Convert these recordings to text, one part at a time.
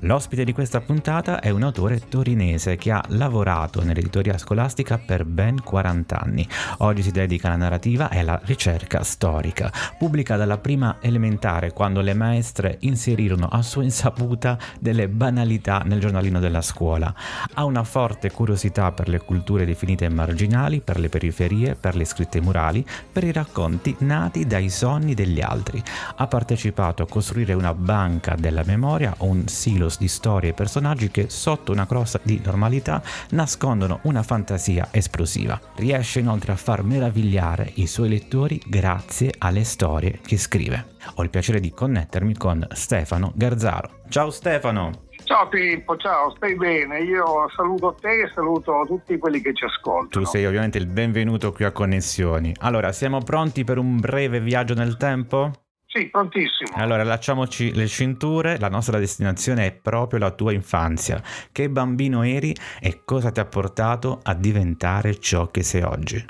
L'ospite di questa puntata è un autore torinese che ha lavorato nell'editoria scolastica per ben 40 anni. Oggi si dedica alla narrativa e alla ricerca storica. Pubblica dalla prima elementare quando le maestre inserirono a sua insaputa delle banalità nel giornalino della scuola. Ha una forte curiosità per le culture definite marginali, per le periferie, per le scritte murali, per i racconti nati dai sogni degli altri. Ha partecipato a costruire una banca della memoria, un silo silos di storie e personaggi che sotto una crosta di normalità nascondono una fantasia esplosiva. Riesce inoltre a far meravigliare i suoi lettori grazie alle storie che scrive. Ho il piacere di connettermi con Stefano Garzaro. Ciao Stefano! Ciao Pippo, ciao, stai bene? Io saluto te e saluto tutti quelli che ci ascoltano. Tu sei ovviamente il benvenuto qui a Connessioni. Allora, siamo pronti per un breve viaggio nel tempo? Sì, prontissimo. Allora, lasciamoci le cinture, la nostra destinazione è proprio la tua infanzia. Che bambino eri e cosa ti ha portato a diventare ciò che sei oggi?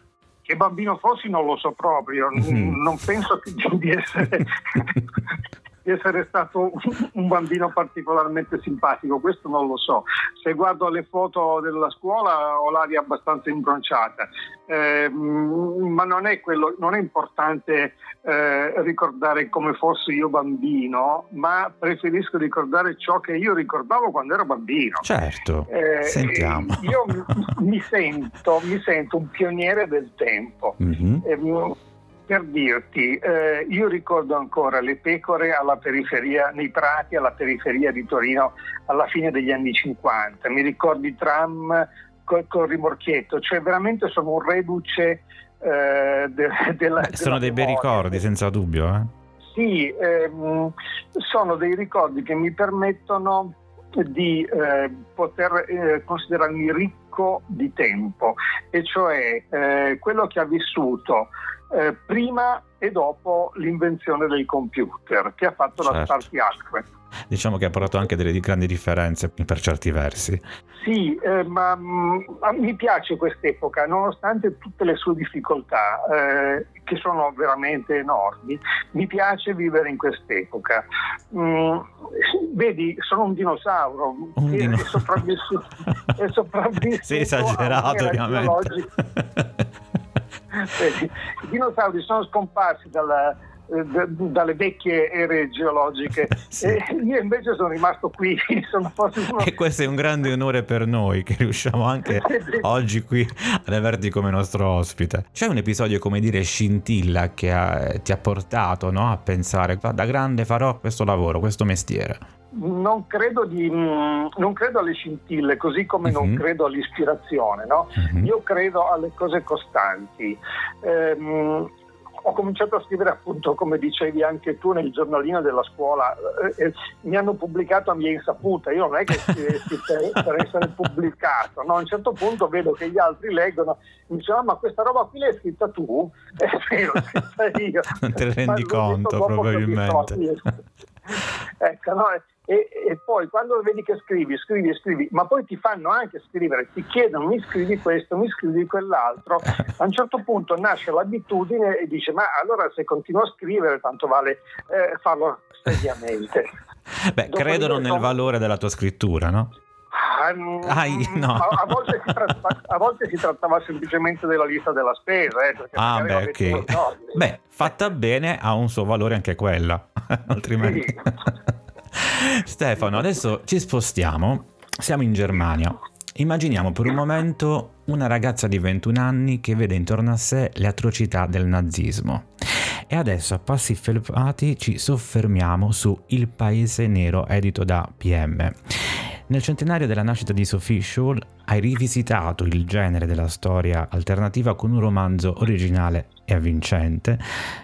Che bambino fossi non lo so proprio, mm. non penso di essere di essere stato un bambino particolarmente simpatico, questo non lo so. Se guardo le foto della scuola ho l'aria abbastanza imbronciata, eh, ma non è, quello, non è importante eh, ricordare come fossi io bambino, ma preferisco ricordare ciò che io ricordavo quando ero bambino. Certo, eh, sentiamo. Io mi, sento, mi sento un pioniere del tempo. Mm-hmm per dirti, eh, io ricordo ancora le pecore alla periferia, nei prati alla periferia di Torino alla fine degli anni 50, mi ricordo i tram col, col rimorchietto, cioè veramente sono un reduce eh, de, della... Beh, sono dei bei ricordi, senza dubbio. Eh? Sì, ehm, sono dei ricordi che mi permettono di eh, poter eh, considerarmi ricco di tempo, e cioè eh, quello che ha vissuto eh, prima e dopo l'invenzione del computer che ha fatto certo. la Acme. Diciamo che ha portato anche delle grandi differenze per certi versi. Sì, eh, ma mh, mm, mi piace quest'epoca, nonostante tutte le sue difficoltà, eh, che sono veramente enormi, mi piace vivere in quest'epoca. Mm, vedi, sono un dinosauro un che dino... è sopravvissuto. È sopravvissuto sì, esagerato, ovviamente. I dinosauri sono scomparsi dalla, eh, dalle vecchie ere geologiche. Sì. e io invece sono rimasto qui sono uno... e questo è un grande onore per noi che riusciamo anche oggi qui ad averti come nostro ospite. C'è un episodio come dire scintilla che ha, ti ha portato no, a pensare da grande farò questo lavoro questo mestiere non credo, di, mm, non credo, alle scintille, così come uh-huh. non mhm. credo all'ispirazione. No? Uh-huh. Io credo alle cose costanti. Ehm, ho cominciato a scrivere appunto, come dicevi anche tu, nel giornalino della scuola. Eh, eh mi hanno pubblicato a mia insaputa. Io non è che scrivessi per, per, essere pubblicato. No? A un certo punto vedo che gli altri leggono mi dicono: ah, Ma questa roba qui l'hai scritta tu? Eh, l'ho scritta io. Non te ne rendi conto, probabilmente. ecco, no? E, e, poi quando vedi che scrivi, scrivi, scrivi, ma poi ti fanno anche scrivere, ti chiedono mi scrivi questo, mi scrivi quell'altro, a un certo punto nasce l'abitudine e dice ma allora se continuo a scrivere tanto vale eh, farlo seriamente. Beh, Dopo credono nel valore della tua scrittura, no? Um, Ai, no. a, a, volte tratta, a, volte si trattava semplicemente della lista della spesa. Eh, ah, beh, okay. beh, fatta bene ha un suo valore anche quella, altrimenti... Sì. Stefano, adesso ci spostiamo, siamo in Germania. Immaginiamo per un momento una ragazza di 21 anni che vede intorno a sé le atrocità del nazismo. E adesso a passi fermati ci soffermiamo su Il Paese Nero edito da PM. Nel centenario della nascita di Sophie Scholl hai rivisitato il genere della storia alternativa con un romanzo originale e avvincente,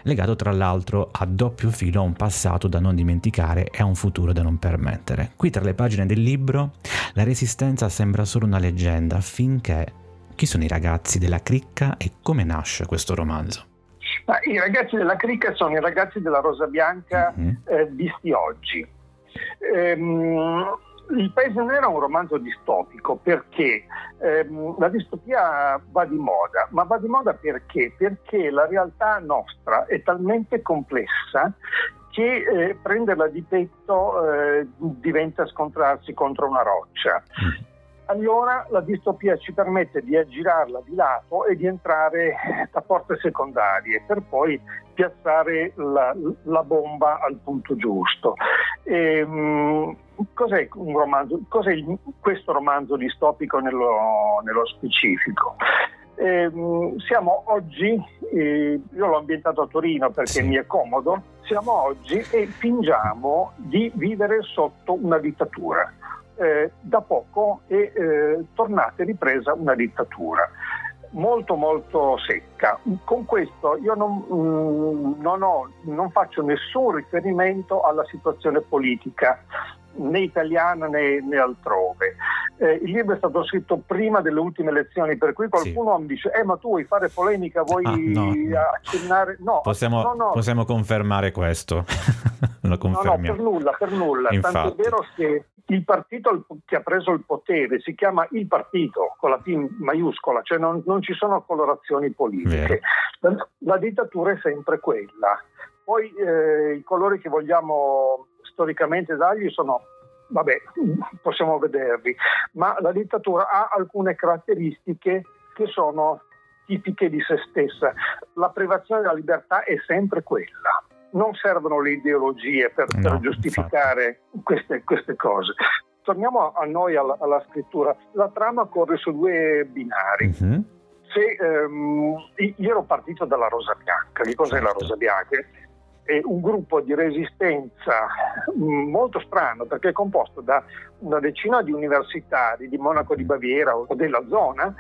legato tra l'altro a doppio filo a un passato da non dimenticare e a un futuro da non permettere. Qui tra le pagine del libro la resistenza sembra solo una leggenda finché chi sono i ragazzi della cricca e come nasce questo romanzo? Ma I ragazzi della cricca sono i ragazzi della Rosa Bianca mm-hmm. eh, visti oggi. Ehm, il Paese Nero è un romanzo distopico perché ehm, la distopia va di moda, ma va di moda perché? Perché la realtà nostra è talmente complessa che eh, prenderla di petto eh, diventa scontrarsi contro una roccia. Mm allora la distopia ci permette di aggirarla di lato e di entrare da porte secondarie per poi piazzare la, la bomba al punto giusto. E, um, cos'è, romanzo, cos'è il, questo romanzo distopico nello, nello specifico? Eh, siamo oggi, eh, io l'ho ambientato a Torino perché sì. mi è comodo, siamo oggi e fingiamo di vivere sotto una dittatura eh, da poco è eh, tornata e ripresa una dittatura molto molto secca. Con questo io non, mm, non, ho, non, faccio nessun riferimento alla situazione politica né italiana né, né altrove. Eh, il libro è stato scritto prima delle ultime elezioni, per cui qualcuno sì. mi dice: Eh, ma tu vuoi fare polemica, vuoi ah, no, no. accennare? No, possiamo, no, possiamo confermare questo. Lo confermiamo. No, per nulla, per nulla. Infatti. Tanto è vero che il partito che ha preso il potere si chiama il partito con la P maiuscola, cioè non, non ci sono colorazioni politiche. La, la, dittatura è sempre quella. Poi eh, i colori che vogliamo storicamente dargli sono, vabbè, possiamo vederli, ma la dittatura ha alcune caratteristiche che sono tipiche di se stessa. La privazione della libertà è sempre quella non servono le ideologie per, no, per giustificare queste, queste, cose. Torniamo a noi alla, alla, scrittura. La trama corre su due binari. Mm-hmm. Se, um, io ero partito dalla Rosa Bianca. Che cos'è certo. la Rosa Bianca? È un gruppo di resistenza mm, molto strano perché è composto da una decina di universitari di Monaco di Baviera o della zona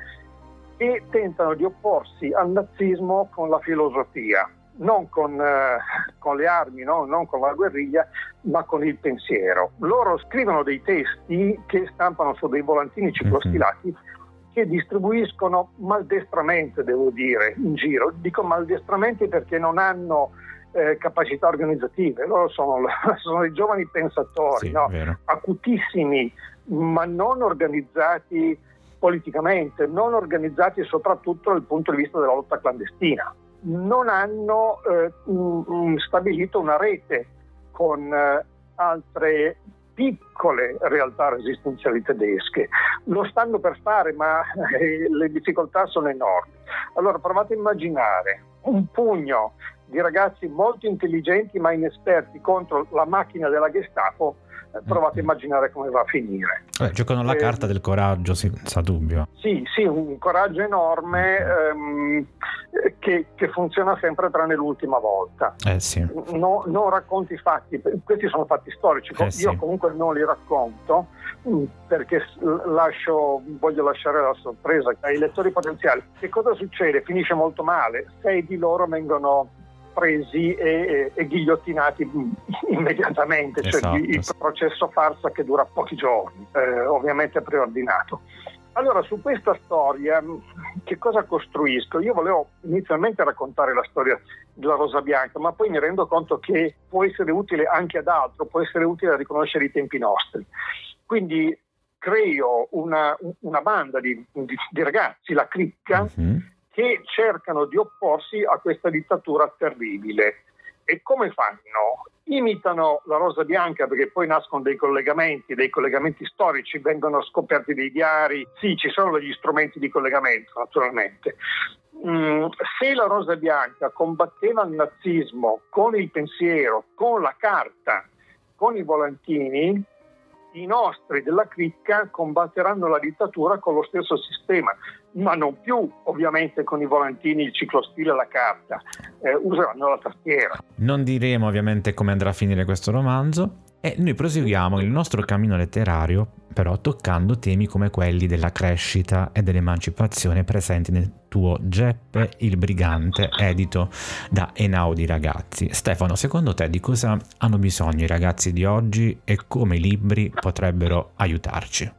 che tentano di opporsi al nazismo con la filosofia non con, eh, con le armi, no? non con la guerriglia, ma con il pensiero. Loro scrivono dei testi che stampano su dei volantini ciclostilati mm-hmm. che distribuiscono maldestramente, devo dire, in giro. Dico maldestramente perché non hanno eh, capacità organizzative, loro sono, sono dei giovani pensatori, sì, no? acutissimi, ma non organizzati politicamente, non organizzati soprattutto dal punto di vista della lotta clandestina non hanno eh, stabilito una rete con eh, altre piccole realtà resistenziali tedesche. Lo stanno per fare, ma eh, le difficoltà sono enormi. Allora provate a immaginare un pugno di ragazzi molto intelligenti ma inesperti contro la macchina della Gestapo provate a immaginare come va a finire. Eh, giocano la eh, carta del coraggio, senza dubbio. Sì, sì, un coraggio enorme ehm, che, che, funziona sempre tranne l'ultima volta. Eh, sì. no, non racconti fatti, questi sono fatti storici, eh, io sì. comunque non li racconto mm, perché lascio, voglio lasciare la sorpresa ai lettori potenziali. Che cosa succede? Finisce molto male, sei di loro vengono presi e, e, ghigliottinati immediatamente, cioè esatto. cioè il processo farsa che dura pochi giorni, eh, ovviamente preordinato. Allora, su questa storia, che cosa costruisco? Io volevo inizialmente raccontare la storia della Rosa Bianca, ma poi mi rendo conto che può essere utile anche ad altro, può essere utile a riconoscere i tempi nostri. Quindi creo una, una banda di, di, di, ragazzi, la cricca, mm-hmm che cercano di opporsi a questa dittatura terribile. E come fanno? Imitano la Rosa Bianca perché poi nascono dei collegamenti, dei collegamenti storici, vengono scoperti dei diari, sì, ci sono degli strumenti di collegamento naturalmente. Mm, se la Rosa Bianca combatteva il nazismo con il pensiero, con la carta, con i volantini, i nostri della cricca combatteranno la dittatura con lo stesso sistema, ma non più ovviamente con i volantini, il ciclostile e la carta, eh, useranno la tastiera. Non diremo ovviamente come andrà a finire questo romanzo e noi proseguiamo il nostro cammino letterario però toccando temi come quelli della crescita e dell'emancipazione presenti nel tuo Geppe il Brigante, edito da Enaudi Ragazzi. Stefano, secondo te di cosa hanno bisogno i ragazzi di oggi e come i libri potrebbero aiutarci?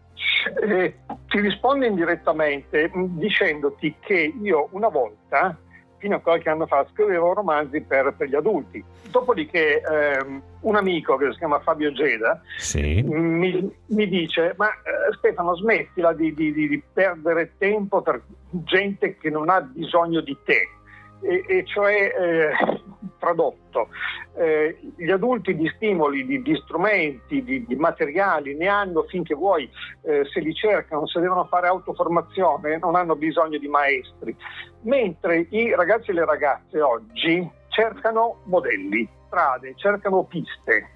Eh, ti rispondo indirettamente dicendoti che io una volta fino a qualche anno fa scrivevo romanzi per, per gli adulti. Dopodiché ehm, un amico che si chiama Fabio Geda sì. mi, mi, dice ma eh, Stefano smettila di, di, di perdere tempo per gente che non ha bisogno di te e, e cioè eh, tradotto. Eh, gli adulti di stimoli, di, di strumenti, di, di, materiali ne hanno finché vuoi, eh, se li cercano, se devono fare autoformazione, non hanno bisogno di maestri. Mentre i ragazzi e le ragazze oggi cercano modelli, strade, cercano piste.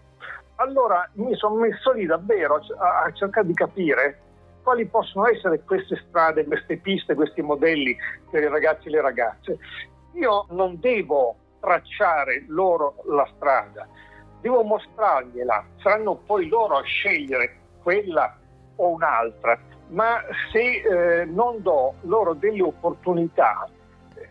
Allora mi sono messo lì davvero a, a cercare di capire quali possono essere queste strade, queste piste, questi modelli per i ragazzi e le ragazze. Io non devo tracciare loro la strada, devo mostrargliela, saranno poi loro a scegliere quella o un'altra, ma se eh, non do loro delle opportunità,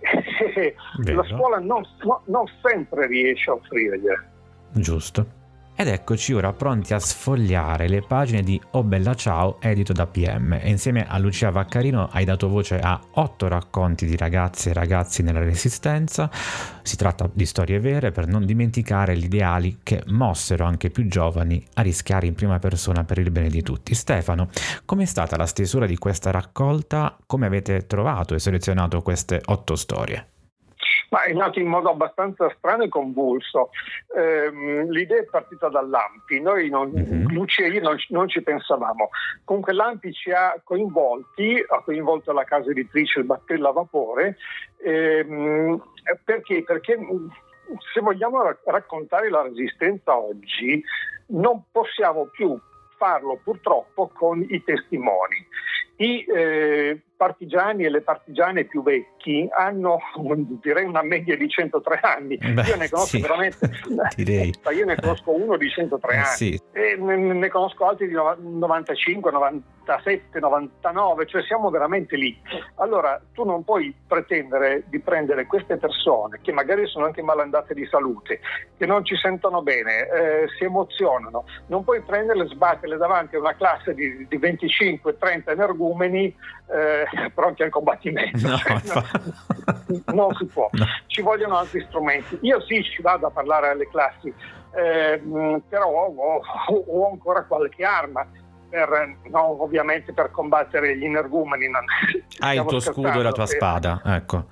la scuola non, no, non sempre riesce a offrirgliele. Giusto. Ed eccoci ora pronti a sfogliare le pagine di Oh Bella Ciao edito da PM e insieme a Lucia Vaccarino hai dato voce a otto racconti di ragazze e ragazzi nella resistenza. Si tratta di storie vere per non dimenticare gli ideali che mossero anche più giovani a rischiare in prima persona per il bene di tutti. Stefano, com'è stata la stesura di questa raccolta? Come avete trovato e selezionato queste otto storie? Ma è nato in modo abbastanza strano e convulso. Eh, l'idea è partita da Lampi, noi non, mm-hmm. Luci e io non, non, ci pensavamo. Comunque Lampi ci ha coinvolti, ha coinvolto la casa editrice il Battello a Vapore, ehm, perché? Perché se vogliamo raccontare la resistenza oggi non possiamo più farlo purtroppo con i testimoni. I eh, partigiani e le partigiane più vecchi hanno direi una media di 103 anni. Beh, io ne conosco sì, veramente direi. io ne conosco uno di 103 eh, anni sì. e ne, conosco altri di 95, 97, 99, cioè siamo veramente lì. Allora tu non puoi pretendere di prendere queste persone che magari sono anche malandate di salute, che non ci sentono bene, eh, si emozionano, non puoi prenderle e sbatterle davanti a una classe di, di 25-30 energumeni eh, pronti al combattimento. No, non si può, no. ci vogliono altri strumenti. Io sì, ci vado a parlare alle classi, eh, però ho, ho, ancora qualche arma. Per, no, ovviamente per combattere gli energumeni. Non, Hai il tuo scudo e la tua spada, ecco.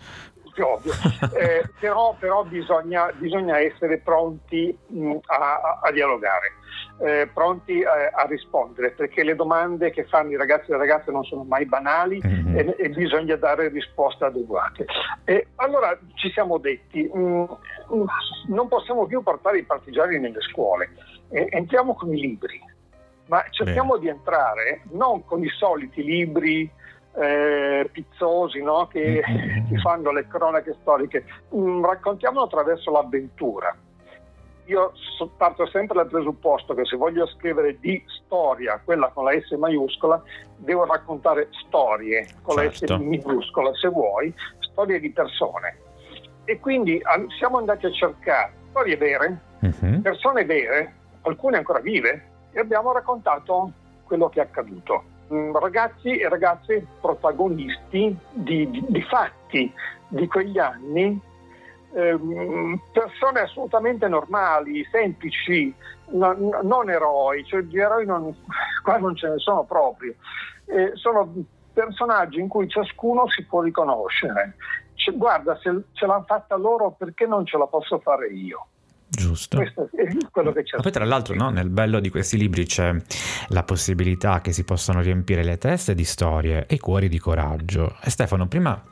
Ovvio. Eh, però, però bisogna, bisogna, essere pronti mh, a, a, dialogare eh, pronti a, eh, a, rispondere, perché le domande che fanno i ragazzi e le ragazze non sono mai banali mm-hmm. e, e, bisogna dare risposte adeguate. E allora ci siamo detti, mh, mm, mh, non possiamo più portare i partigiani nelle scuole, e, entriamo con i libri, ma cerchiamo Bene. di entrare non con i soliti libri eh, pizzosi no? che, che, fanno le cronache storiche, mm, raccontiamolo attraverso l'avventura io parto sempre dal presupposto che se voglio scrivere di storia, quella con la S maiuscola, devo raccontare storie con certo. la S minuscola, se vuoi, storie di persone. E quindi siamo andati a cercare storie vere, uh-huh. persone vere, alcune ancora vive, e abbiamo raccontato quello che è accaduto. Mm, ragazzi e ragazze protagonisti di, di, di fatti di quegli anni Ehm, persone assolutamente normali, semplici, non, non eroi, cioè di eroi non, qua non ce ne sono proprio, eh, sono personaggi in cui ciascuno si può riconoscere. Cioè, guarda, se ce l'hanno fatta loro, perché non ce la posso fare io? Giusto. Questo è quello che c'è. Ma poi tra l'altro no, nel bello di questi libri c'è la possibilità che si possano riempire le teste di storie e i cuori di coraggio. E Stefano, prima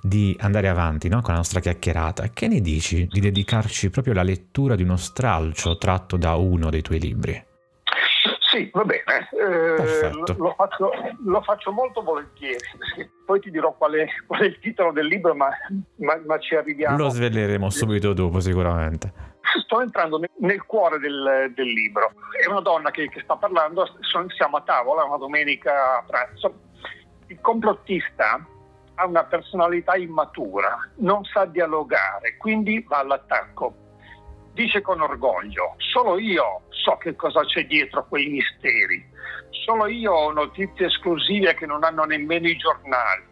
di andare avanti no, con la nostra chiacchierata, che ne dici di dedicarci proprio alla lettura di uno stralcio tratto da uno dei tuoi libri? Sì, va bene, eh, lo, faccio, lo, faccio, molto volentieri, poi ti dirò qual è, qual è il titolo del libro, ma, ma, ma ci arriviamo. Lo sveleremo subito dopo sicuramente. Sto entrando nel, cuore del, del, libro. È una donna che, che sta parlando, siamo a tavola, una domenica a pranzo. Il complottista ha una personalità immatura, non sa dialogare, quindi va all'attacco. Dice con orgoglio, solo io so che cosa c'è dietro quei misteri, solo io ho notizie esclusive che non hanno nemmeno i giornali,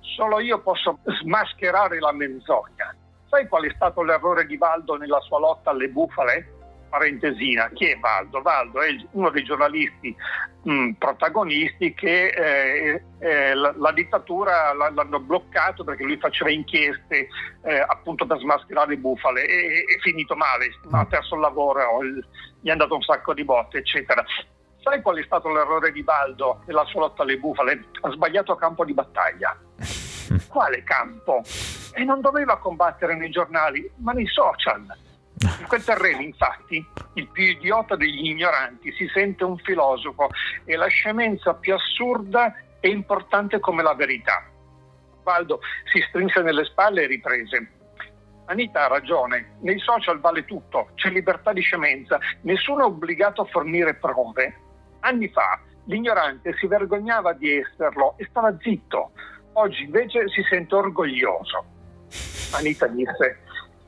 solo io posso smascherare la menzogna. Sai qual è stato l'errore di Valdo nella sua lotta alle bufale? Parentesina, chi è Valdo? Valdo è uno dei giornalisti mh, mm, protagonisti che eh, eh, la, la, dittatura l'hanno bloccato perché lui faceva inchieste eh, appunto per smascherare le bufale e è finito male, ha perso il lavoro, gli è andato un sacco di botte, eccetera. Sai qual è stato l'errore di Baldo nella sua lotta alle bufale? Ha sbagliato campo di battaglia. Quale campo? E non doveva combattere nei giornali, ma nei social. In quel terreno, infatti, il più idiota degli ignoranti si sente un filosofo e la scemenza più assurda è importante come la verità. Baldo si strinse nelle spalle e riprese. Anita ha ragione, nei social vale tutto, c'è libertà di scemenza, nessuno è obbligato a fornire prove. Anni fa l'ignorante si vergognava di esserlo e stava zitto, oggi invece si sente orgoglioso. Anita disse,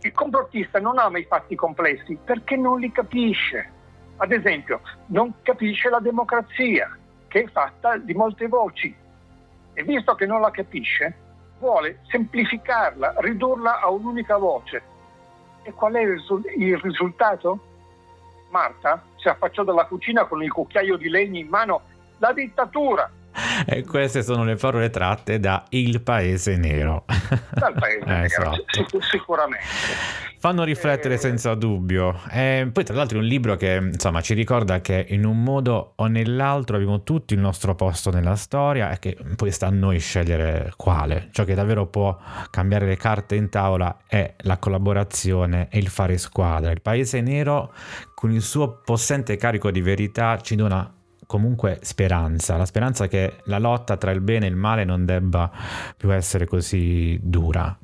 il complottista non ama i fatti complessi perché non li capisce. Ad esempio, non capisce la democrazia, che è fatta di molte voci. E visto che non la capisce, vuole semplificarla, ridurla a un'unica voce. E qual è il risultato? Marta si affacciò dalla cucina con il cucchiaio di legno in mano. La dittatura! E queste sono le parole tratte da Il Paese Nero. Dal Paese Nero, esatto. sicuramente. Fanno riflettere eh... senza dubbio. E poi tra l'altro è un libro che insomma ci ricorda che in un modo o nell'altro abbiamo tutti il nostro posto nella storia e che poi sta a noi scegliere quale. Ciò che davvero può cambiare le carte in tavola è la collaborazione e il fare squadra. Il Paese Nero con il suo possente carico di verità ci dona comunque speranza, la speranza che la lotta tra il bene e il male non debba più essere così dura.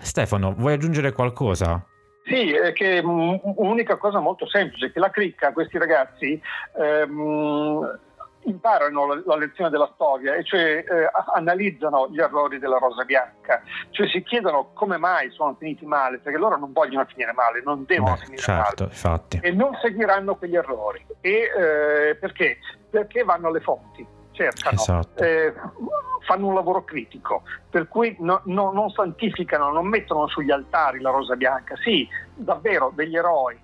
Stefano, vuoi aggiungere qualcosa? Sì, è che un'unica cosa molto semplice, che la cricca, questi ragazzi, ehm, imparano la, la, lezione della storia e cioè eh, analizzano gli errori della Rosa Bianca, cioè si chiedono come mai sono finiti male, perché loro non vogliono finire male, non devono Beh, finire certo, male infatti. e non seguiranno quegli errori. E, eh, perché? Perché vanno alle fonti, cercano, esatto. eh, fanno un lavoro critico, per cui no, no, non santificano, non mettono sugli altari la Rosa Bianca. Sì, davvero degli eroi,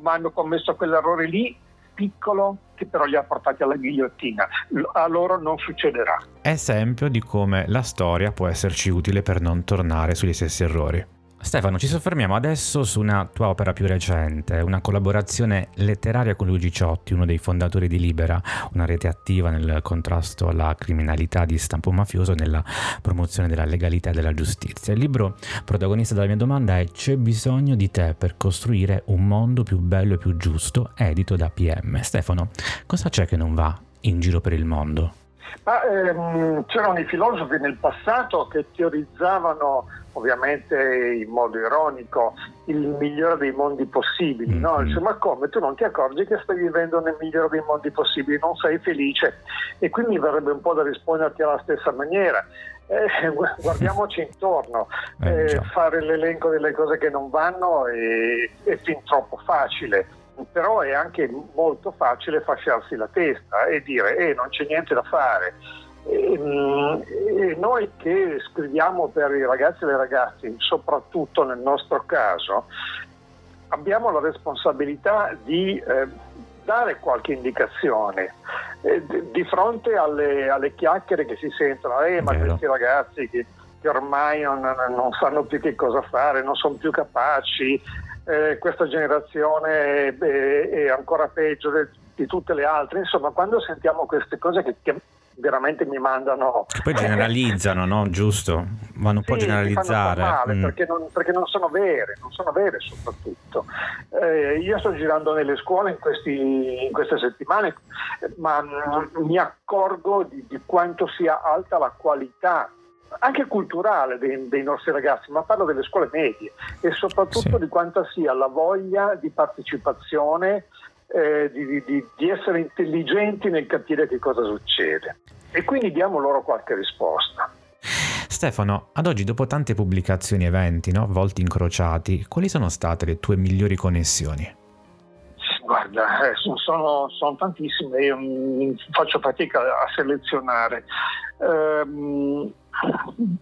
ma hanno commesso quell'errore lì piccolo che però li ha portati alla ghigliottina. A loro non succederà. Esempio di come la storia può esserci utile per non tornare sugli stessi errori. Stefano, ci soffermiamo adesso su una tua opera più recente, una collaborazione letteraria con Luigi Ciotti, uno dei fondatori di Libera, una rete attiva nel contrasto alla criminalità di stampo mafioso e nella promozione della legalità e della giustizia. Il libro protagonista della mia domanda è C'è bisogno di te per costruire un mondo più bello e più giusto, edito da PM. Stefano, cosa c'è che non va in giro per il mondo? Ma, ehm, c'erano i filosofi nel passato che teorizzavano ovviamente in modo ironico, il migliore dei mondi possibili. No? Mm-hmm. Dice, ma come? Tu non ti accorgi che stai vivendo nel migliore dei mondi possibili, non sei felice. E quindi verrebbe un po' da risponderti alla stessa maniera. Eh, guardiamoci intorno, eh, eh fare l'elenco delle cose che non vanno è, è fin troppo facile però è anche molto facile fasciarsi la testa e dire eh, non c'è niente da fare e, ehm, e noi che scriviamo per i ragazzi e le ragazze, soprattutto nel nostro caso, abbiamo la responsabilità di eh, dare qualche indicazione eh, di fronte alle, alle, chiacchiere che si sentono, eh, ma questi ragazzi che, che ormai non, non, sanno più che cosa fare, non sono più capaci, eh, questa generazione è, è ancora peggio di, di tutte le altre, insomma quando sentiamo queste cose che, che veramente mi mandano... Poi generalizzano, no? Giusto? Vanno un sì, po' a generalizzare. Male, mm. perché, non, perché, non, sono vere, non sono vere soprattutto. Eh, io sto girando nelle scuole in, questi, in queste settimane, ma mm, mi accorgo di, di, quanto sia alta la qualità anche culturale dei, dei, nostri ragazzi, ma parlo delle scuole medie e soprattutto sì. di quanta sia la voglia di partecipazione, eh, di, di, di essere intelligenti nel capire che cosa succede. E quindi diamo loro qualche risposta. Stefano, ad oggi dopo tante pubblicazioni e eventi, no? volti incrociati, quali sono state le tue migliori connessioni? Guarda, eh, sono, sono, tantissime, io faccio fatica a selezionare. Ehm,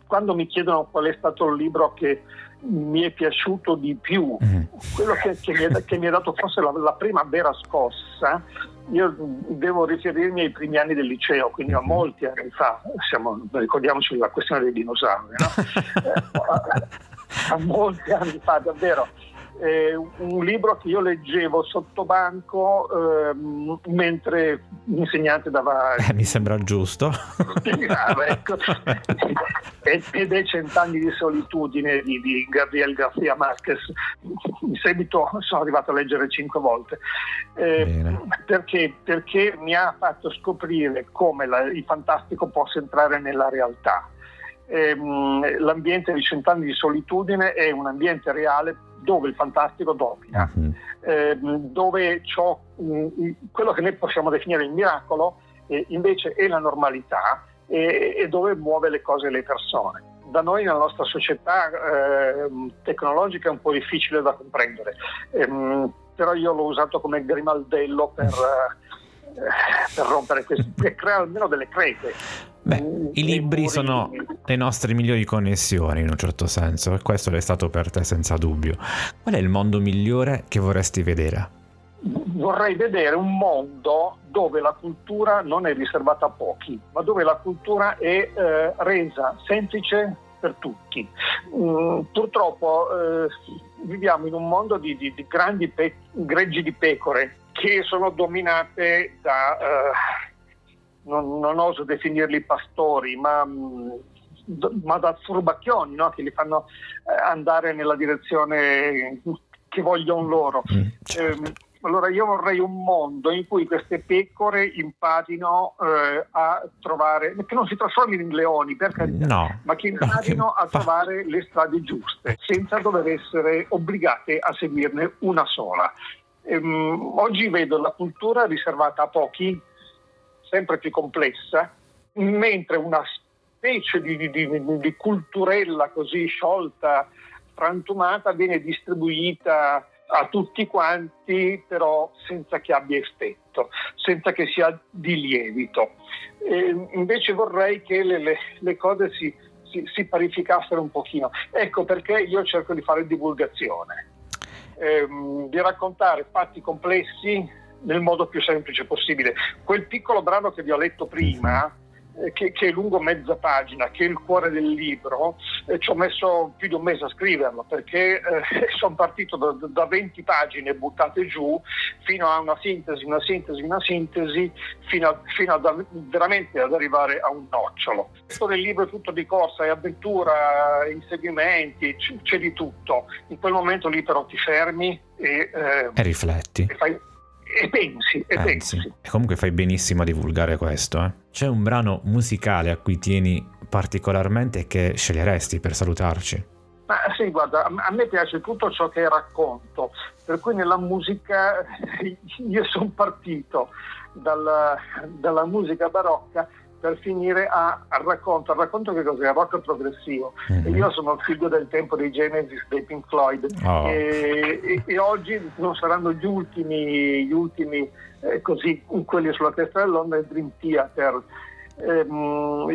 quando mi chiedono qual è stato il libro che mi è piaciuto di più, mm. quello che, che, mi è, che, mi è, dato forse la, la, prima vera scossa, io devo riferirmi ai primi anni del liceo, quindi a mm-hmm. molti anni fa, siamo, ricordiamoci la questione dei dinosauri, no? Eh, a molti anni fa davvero eh, un libro che io leggevo sotto banco ehm, mentre l'insegnante dava... Eh, mi sembra giusto. Ecco. Ed è Cent'anni di solitudine di, di Gabriel García Marquez. In seguito sono arrivato a leggere cinque volte. Eh, perché? perché mi ha fatto scoprire come la, il fantastico possa entrare nella realtà. Ehm, l'ambiente di Cent'anni di solitudine è un ambiente reale dove il fantastico domina, uh-huh. eh, dove ciò, mh, quello che noi possiamo definire il miracolo eh, invece è la normalità e, e, dove muove le cose e le persone. Da noi nella nostra società eh, tecnologica è un po' difficile da comprendere, ehm, però io l'ho usato come grimaldello per, eh, per rompere questo, per creare almeno delle crepe. Beh, i libri sono le nostre migliori connessioni in un certo senso e questo è stato per te senza dubbio. Qual è il mondo migliore che vorresti vedere? Vorrei vedere un mondo dove la cultura non è riservata a pochi, ma dove la cultura è eh, resa semplice per tutti. Mm, purtroppo eh, viviamo in un mondo di, di, di grandi pe- greggi di pecore che sono dominate da... Eh, non, non oso definirli pastori, ma, mm, ma da furbacchioni no? che li fanno eh, andare nella direzione che vogliono loro. Mm, certo. eh, allora io vorrei un mondo in cui queste pecore imparino eh, a trovare, che non si trasformino in leoni per carità, no. ma che imparino a trovare le strade giuste, senza dover essere obbligate a seguirne una sola. Ehm, oggi vedo la cultura riservata a pochi sempre più complessa, mentre una specie di, di, di culturella così sciolta, frantumata, viene distribuita a tutti quanti, però senza che abbia effetto, senza che sia di lievito. E invece vorrei che le, le, le cose si, si, si, parificassero un pochino. Ecco perché io cerco di fare divulgazione, ehm, di raccontare fatti complessi nel modo più semplice possibile. Quel piccolo brano che vi ho letto prima, eh, che, che, è lungo mezza pagina, che è il cuore del libro, eh, ci ho messo più di un mese a scriverlo perché eh, sono partito da, da, 20 pagine buttate giù fino a una sintesi, una sintesi, una sintesi, fino, a, fino a veramente ad arrivare a un nocciolo. Questo del libro è tutto di corsa, è avventura, inseguimenti, c- c'è di tutto. In quel momento lì però ti fermi e, eh, e rifletti. E fai, e pensi, e pensi. pensi. E comunque fai benissimo a divulgare questo. Eh? C'è un brano musicale a cui tieni particolarmente che sceglieresti per salutarci? Ma sì, guarda, a me piace tutto ciò che racconto, per cui nella musica io sono partito dalla, dalla musica barocca per finire a, al racconto. Al racconto che cos'è? Rock progressivo. Mm-hmm. io sono figlio del tempo dei Genesis, dei Pink Floyd oh. e, e, e, oggi non saranno gli ultimi, gli ultimi eh, così, quelli sulla testa dell'onda il Dream Theater. Ehm,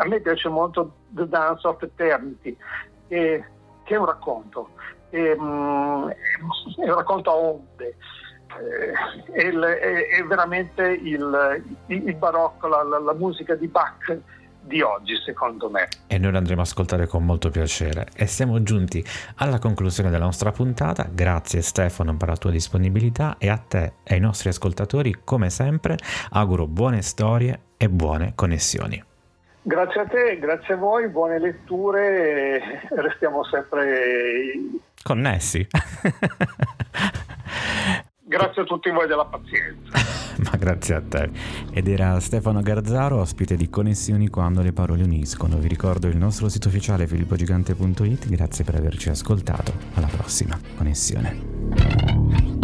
a me piace molto The Dance of Eternity, che, che è un racconto, ehm, è un racconto a onde eh, è, è, è, veramente il, il barocco, la, la, la, musica di Bach di oggi, secondo me. E noi l'andremo ad ascoltare con molto piacere. E siamo giunti alla conclusione della nostra puntata. Grazie Stefano per la tua disponibilità e a te e ai nostri ascoltatori, come sempre, auguro buone storie e buone connessioni. Grazie a te, grazie a voi, buone letture e restiamo sempre connessi. Grazie a tutti voi della pazienza. Grazie a te. Ed era Stefano Garzaro, ospite di Connessioni quando le parole uniscono. Vi ricordo il nostro sito ufficiale filippogigante.it. Grazie per averci ascoltato. Alla prossima connessione.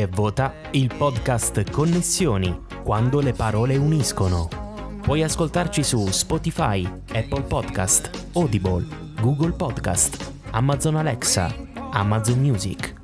E vota il podcast Connessioni, quando le parole uniscono. Puoi ascoltarci su Spotify, Apple Podcast, Audible, Google Podcast, Amazon Alexa, Amazon Music